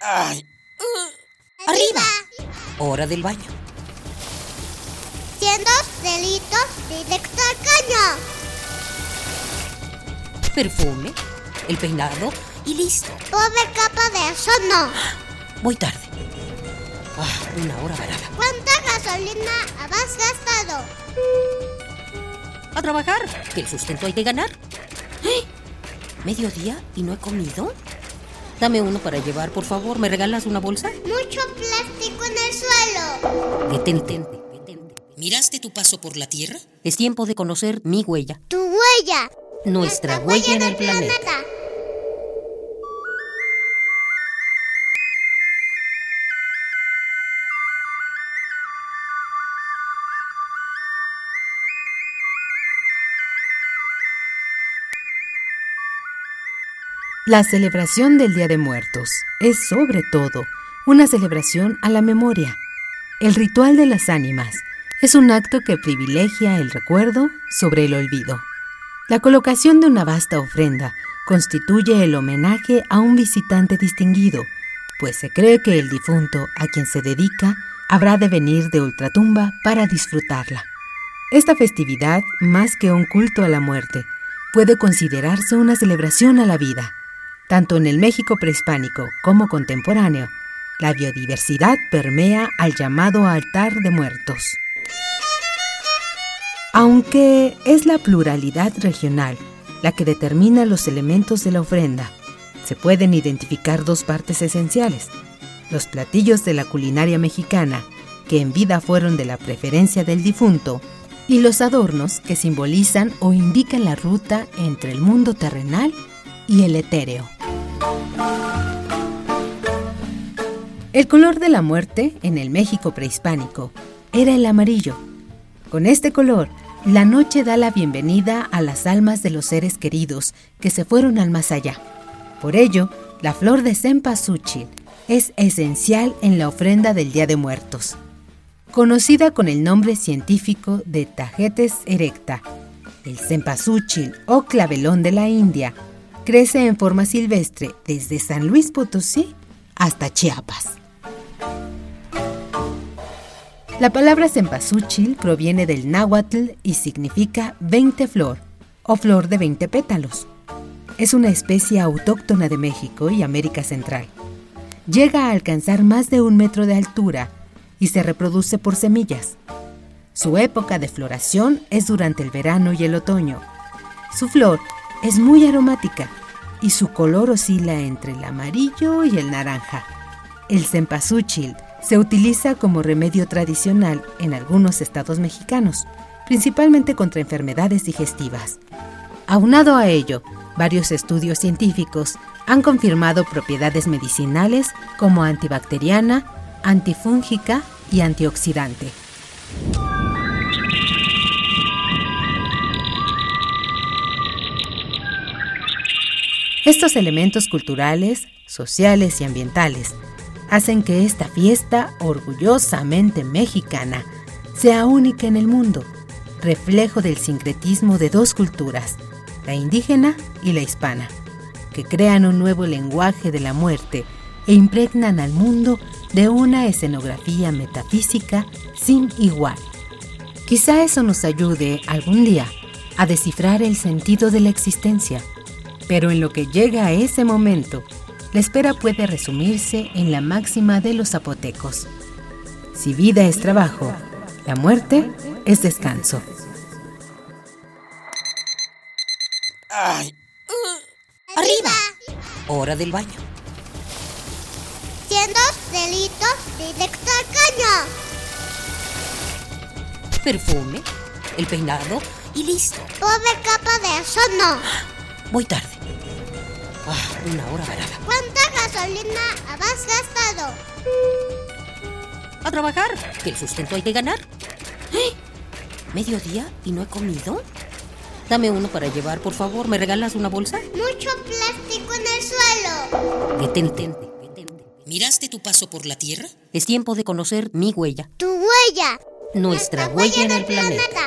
Ay. ¡Arriba! Hora del baño. Siendo delitos directo al caño. Perfume, el peinado y listo. Pobre capa de eso no. Voy tarde. Ah, una hora varada. ¿Cuánta gasolina has gastado? A trabajar, que el sustento hay que ganar. ¡Eh! ¿Mediodía y no he comido? Dame uno para llevar, por favor. ¿Me regalas una bolsa? Mucho plástico en el suelo. Detente, detente. ¿Miraste tu paso por la Tierra? Es tiempo de conocer mi huella. Tu huella. Nuestra huella en el planeta. La celebración del Día de Muertos es sobre todo una celebración a la memoria. El ritual de las ánimas es un acto que privilegia el recuerdo sobre el olvido. La colocación de una vasta ofrenda constituye el homenaje a un visitante distinguido, pues se cree que el difunto a quien se dedica habrá de venir de ultratumba para disfrutarla. Esta festividad, más que un culto a la muerte, puede considerarse una celebración a la vida tanto en el México prehispánico como contemporáneo, la biodiversidad permea al llamado altar de muertos. Aunque es la pluralidad regional la que determina los elementos de la ofrenda, se pueden identificar dos partes esenciales. Los platillos de la culinaria mexicana, que en vida fueron de la preferencia del difunto, y los adornos que simbolizan o indican la ruta entre el mundo terrenal y el etéreo. El color de la muerte en el México prehispánico era el amarillo. Con este color, la noche da la bienvenida a las almas de los seres queridos que se fueron al más allá. Por ello, la flor de cempasúchil es esencial en la ofrenda del Día de Muertos. Conocida con el nombre científico de Tagetes erecta, el cempasúchil o clavelón de la India crece en forma silvestre desde San Luis Potosí hasta Chiapas. La palabra cempasúchil proviene del náhuatl y significa 20 flor o flor de 20 pétalos. Es una especie autóctona de México y América Central. Llega a alcanzar más de un metro de altura y se reproduce por semillas. Su época de floración es durante el verano y el otoño. Su flor es muy aromática y su color oscila entre el amarillo y el naranja. El cempasúchil se utiliza como remedio tradicional en algunos estados mexicanos, principalmente contra enfermedades digestivas. Aunado a ello, varios estudios científicos han confirmado propiedades medicinales como antibacteriana, antifúngica y antioxidante. Estos elementos culturales, sociales y ambientales hacen que esta fiesta orgullosamente mexicana sea única en el mundo, reflejo del sincretismo de dos culturas, la indígena y la hispana, que crean un nuevo lenguaje de la muerte e impregnan al mundo de una escenografía metafísica sin igual. Quizá eso nos ayude algún día a descifrar el sentido de la existencia pero en lo que llega a ese momento, la espera puede resumirse en la máxima de los zapotecos. Si vida es trabajo, la muerte es descanso. Ay. ¡Arriba! Hora del baño. Siendo delitos directo al caño. Perfume, el peinado y listo. Pobre capa de eso no. Voy tarde. Ah, una hora varada. ¿Cuánta gasolina has gastado? A trabajar, que el sustento hay que ganar. ¡Eh! ¿Mediodía y no he comido? Dame uno para llevar, por favor. ¿Me regalas una bolsa? Mucho plástico en el suelo. Detente, detente. ¿Miraste tu paso por la Tierra? Es tiempo de conocer mi huella. Tu huella. Nuestra, huella, en el planeta.